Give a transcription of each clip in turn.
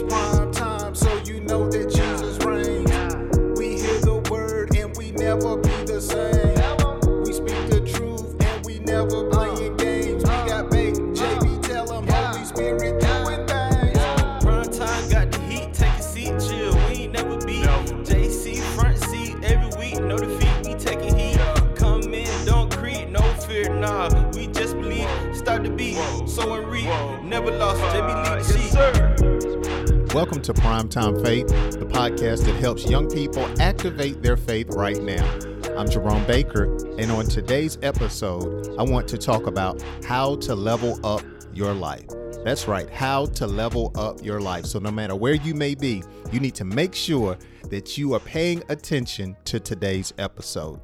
It's prime time, so you know that Jesus reigns. We hear the word and we never be the same. We speak the truth and we never playing games. We got bait, JB, tell 'em Holy Spirit doing things. Prime time got the heat, take a seat, chill. We ain't never beat. JC front seat every week, no defeat. We taking heat. Come in, don't creep, no fear, nah. We just believe. Start the beat, so and read. Never lost. JB lead the sheet. Welcome to Primetime Faith, the podcast that helps young people activate their faith right now. I'm Jerome Baker, and on today's episode, I want to talk about how to level up your life. That's right, how to level up your life. So, no matter where you may be, you need to make sure that you are paying attention to today's episode.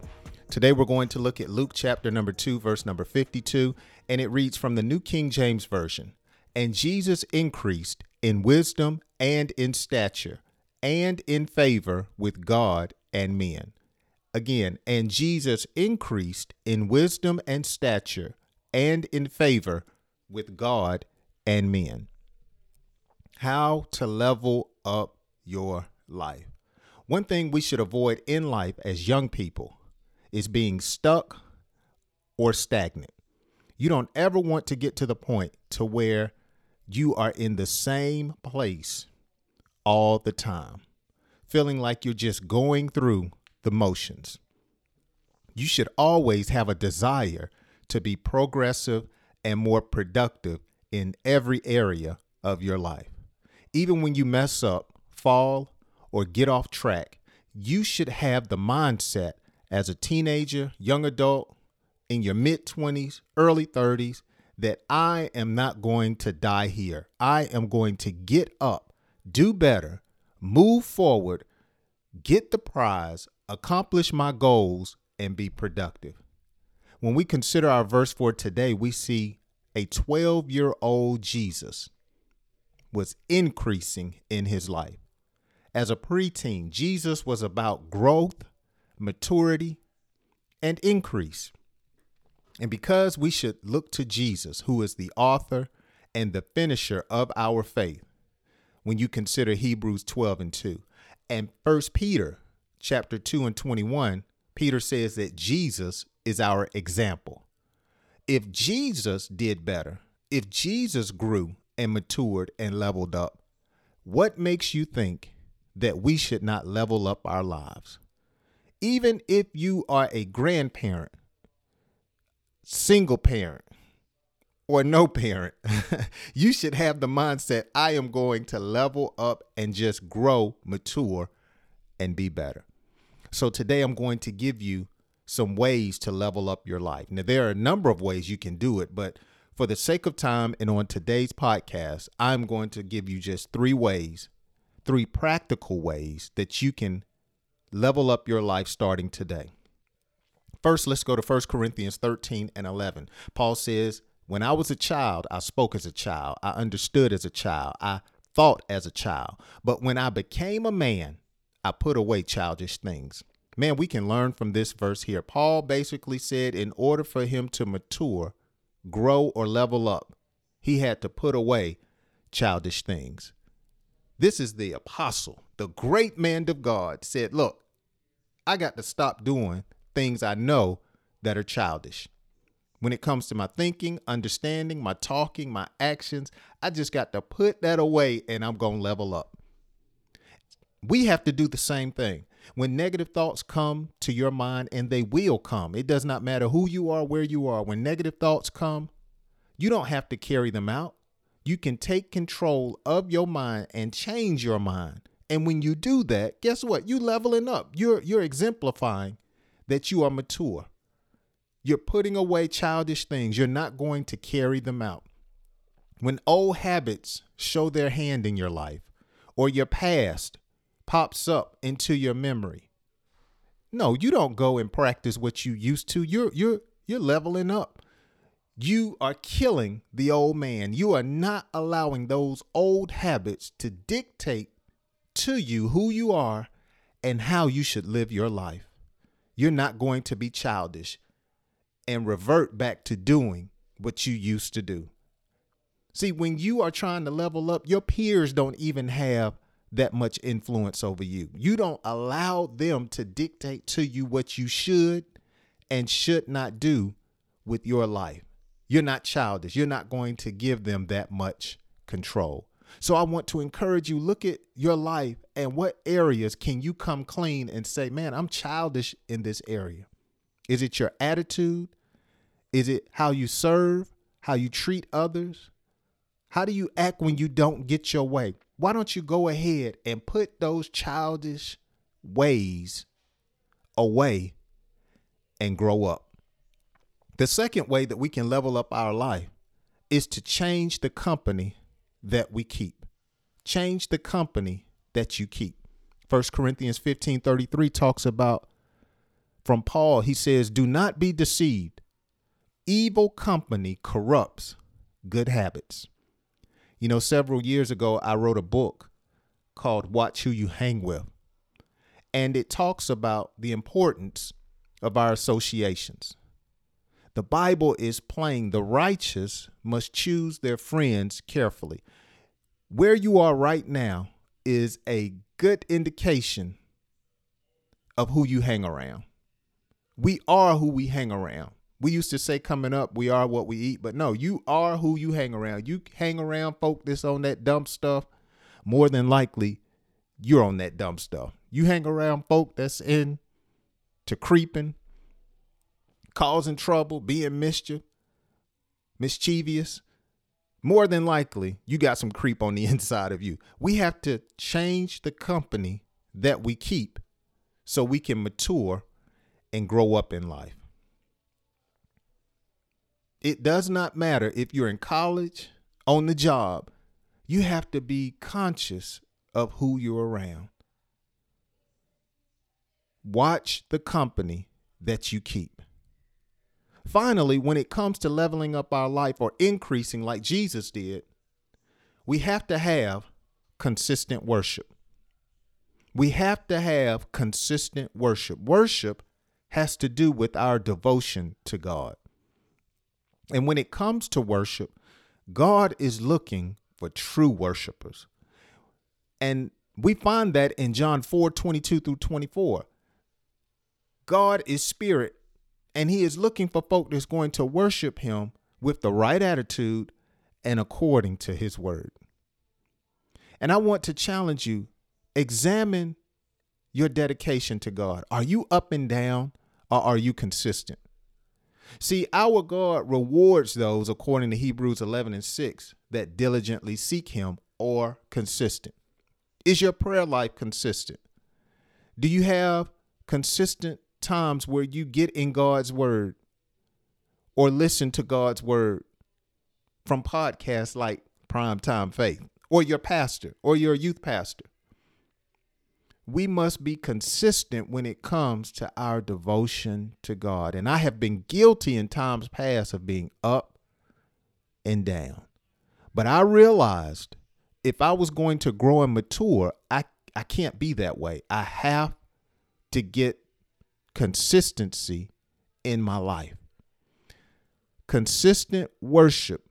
Today, we're going to look at Luke chapter number 2, verse number 52, and it reads from the New King James Version And Jesus increased in wisdom and in stature and in favor with God and men. Again, and Jesus increased in wisdom and stature and in favor with God and men. How to level up your life. One thing we should avoid in life as young people is being stuck or stagnant. You don't ever want to get to the point to where you are in the same place all the time, feeling like you're just going through the motions. You should always have a desire to be progressive and more productive in every area of your life. Even when you mess up, fall, or get off track, you should have the mindset as a teenager, young adult, in your mid 20s, early 30s, that I am not going to die here. I am going to get up, do better, move forward, get the prize, accomplish my goals, and be productive. When we consider our verse for today, we see a 12 year old Jesus was increasing in his life. As a preteen, Jesus was about growth, maturity, and increase. And because we should look to Jesus, who is the author and the finisher of our faith, when you consider Hebrews 12 and 2, and 1 Peter chapter 2 and 21, Peter says that Jesus is our example. If Jesus did better, if Jesus grew and matured and leveled up, what makes you think that we should not level up our lives? Even if you are a grandparent, single parent, or no parent, you should have the mindset I am going to level up and just grow, mature, and be better. So today I'm going to give you some ways to level up your life. Now, there are a number of ways you can do it, but for the sake of time and on today's podcast, I'm going to give you just three ways, three practical ways that you can level up your life starting today. First, let's go to 1 Corinthians 13 and 11. Paul says, When I was a child, I spoke as a child, I understood as a child, I thought as a child. But when I became a man, I put away childish things. Man, we can learn from this verse here. Paul basically said, in order for him to mature, grow, or level up, he had to put away childish things. This is the apostle, the great man of God, said, Look, I got to stop doing things I know that are childish. When it comes to my thinking, understanding, my talking, my actions, I just got to put that away and I'm going to level up. We have to do the same thing. When negative thoughts come to your mind, and they will come, it does not matter who you are, where you are. When negative thoughts come, you don't have to carry them out. You can take control of your mind and change your mind. And when you do that, guess what? You leveling up. You're you're exemplifying that you are mature. You're putting away childish things. You're not going to carry them out. When old habits show their hand in your life or your past pops up into your memory. No, you don't go and practice what you used to. You're you're you're leveling up. You are killing the old man. You are not allowing those old habits to dictate to you who you are and how you should live your life. You're not going to be childish and revert back to doing what you used to do. See, when you are trying to level up, your peers don't even have that much influence over you. You don't allow them to dictate to you what you should and should not do with your life. You're not childish. You're not going to give them that much control. So I want to encourage you look at your life and what areas can you come clean and say, "Man, I'm childish in this area." Is it your attitude? Is it how you serve, how you treat others? How do you act when you don't get your way? Why don't you go ahead and put those childish ways away and grow up? The second way that we can level up our life is to change the company that we keep. Change the company that you keep. 1 Corinthians 15 33 talks about from Paul, he says, Do not be deceived. Evil company corrupts good habits. You know, several years ago, I wrote a book called Watch Who You Hang With. And it talks about the importance of our associations. The Bible is plain the righteous must choose their friends carefully. Where you are right now is a good indication of who you hang around. We are who we hang around. We used to say coming up, we are what we eat, but no, you are who you hang around. You hang around folk that's on that dumb stuff, more than likely you're on that dumb stuff. You hang around folk that's in to creeping, causing trouble, being mischief, mischievous, more than likely you got some creep on the inside of you. We have to change the company that we keep so we can mature and grow up in life. It does not matter if you're in college, on the job, you have to be conscious of who you're around. Watch the company that you keep. Finally, when it comes to leveling up our life or increasing like Jesus did, we have to have consistent worship. We have to have consistent worship. Worship has to do with our devotion to God. And when it comes to worship, God is looking for true worshipers. And we find that in John 4 22 through 24. God is spirit, and he is looking for folk that's going to worship him with the right attitude and according to his word. And I want to challenge you examine your dedication to God. Are you up and down or are you consistent? See, our God rewards those, according to Hebrews 11 and 6, that diligently seek him or consistent. Is your prayer life consistent? Do you have consistent times where you get in God's word or listen to God's word from podcasts like Prime Time Faith or your pastor or your youth pastor? We must be consistent when it comes to our devotion to God. And I have been guilty in times past of being up and down. But I realized if I was going to grow and mature, I, I can't be that way. I have to get consistency in my life. Consistent worship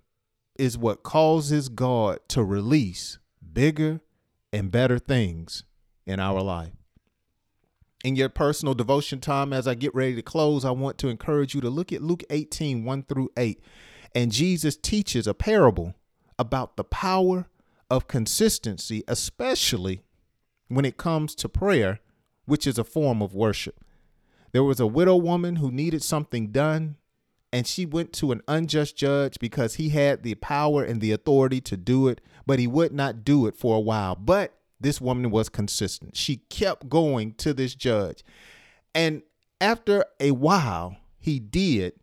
is what causes God to release bigger and better things in our life. In your personal devotion time, as I get ready to close, I want to encourage you to look at Luke 18 1 through 8. And Jesus teaches a parable about the power of consistency, especially when it comes to prayer, which is a form of worship. There was a widow woman who needed something done, and she went to an unjust judge because he had the power and the authority to do it, but he would not do it for a while. But this woman was consistent. She kept going to this judge. And after a while, he did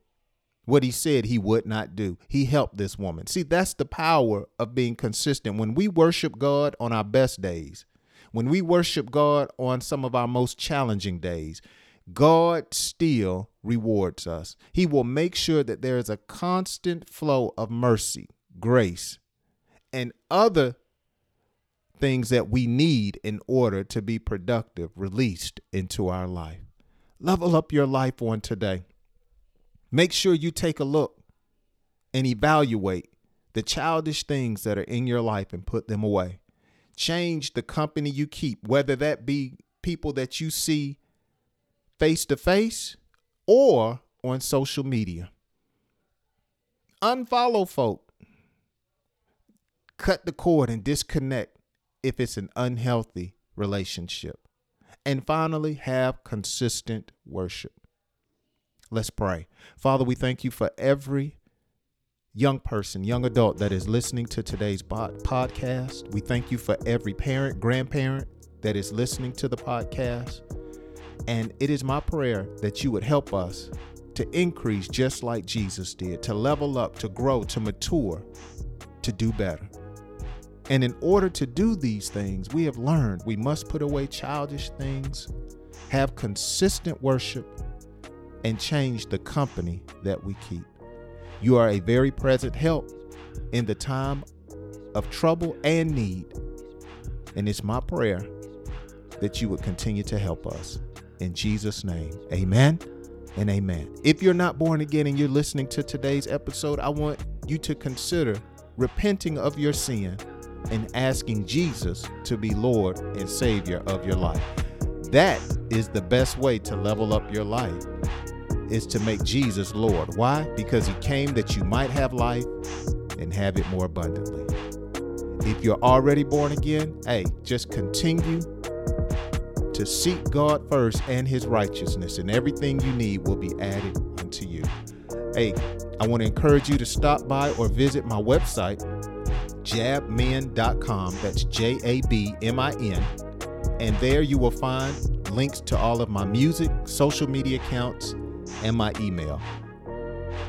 what he said he would not do. He helped this woman. See, that's the power of being consistent. When we worship God on our best days, when we worship God on some of our most challenging days, God still rewards us. He will make sure that there is a constant flow of mercy, grace, and other things that we need in order to be productive released into our life. Level up your life on today. Make sure you take a look and evaluate the childish things that are in your life and put them away. Change the company you keep, whether that be people that you see face to face or on social media. Unfollow folk. Cut the cord and disconnect if it's an unhealthy relationship. And finally, have consistent worship. Let's pray. Father, we thank you for every young person, young adult that is listening to today's podcast. We thank you for every parent, grandparent that is listening to the podcast. And it is my prayer that you would help us to increase just like Jesus did, to level up, to grow, to mature, to do better. And in order to do these things, we have learned we must put away childish things, have consistent worship, and change the company that we keep. You are a very present help in the time of trouble and need. And it's my prayer that you would continue to help us. In Jesus' name, amen and amen. If you're not born again and you're listening to today's episode, I want you to consider repenting of your sin and asking Jesus to be Lord and Savior of your life. That is the best way to level up your life is to make Jesus Lord. Why? Because he came that you might have life and have it more abundantly. If you're already born again, hey, just continue to seek God first and his righteousness, and everything you need will be added unto you. Hey, I want to encourage you to stop by or visit my website, jabmin.com. That's J A B M I N. And there you will find links to all of my music, social media accounts, and my email.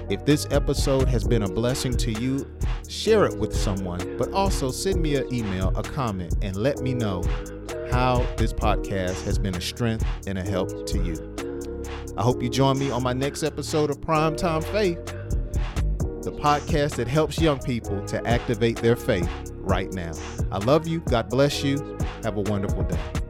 If this episode has been a blessing to you, share it with someone, but also send me an email, a comment, and let me know how this podcast has been a strength and a help to you. I hope you join me on my next episode of Primetime Faith, the podcast that helps young people to activate their faith right now. I love you. God bless you. Have a wonderful day.